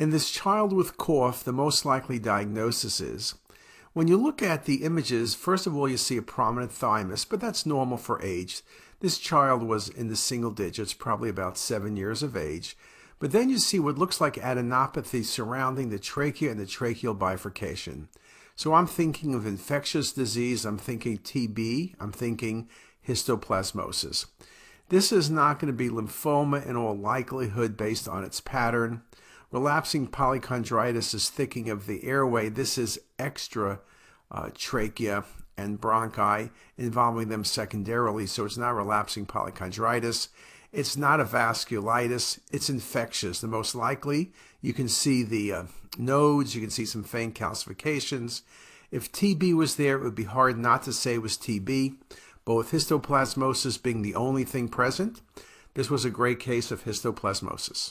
In this child with cough, the most likely diagnosis is when you look at the images, first of all, you see a prominent thymus, but that's normal for age. This child was in the single digits, probably about seven years of age. But then you see what looks like adenopathy surrounding the trachea and the tracheal bifurcation. So I'm thinking of infectious disease, I'm thinking TB, I'm thinking histoplasmosis. This is not going to be lymphoma in all likelihood based on its pattern. Relapsing polychondritis is thickening of the airway. This is extra uh, trachea and bronchi involving them secondarily, so it's not relapsing polychondritis. It's not a vasculitis, it's infectious. The most likely, you can see the uh, nodes, you can see some faint calcifications. If TB was there, it would be hard not to say it was TB, but with histoplasmosis being the only thing present, this was a great case of histoplasmosis.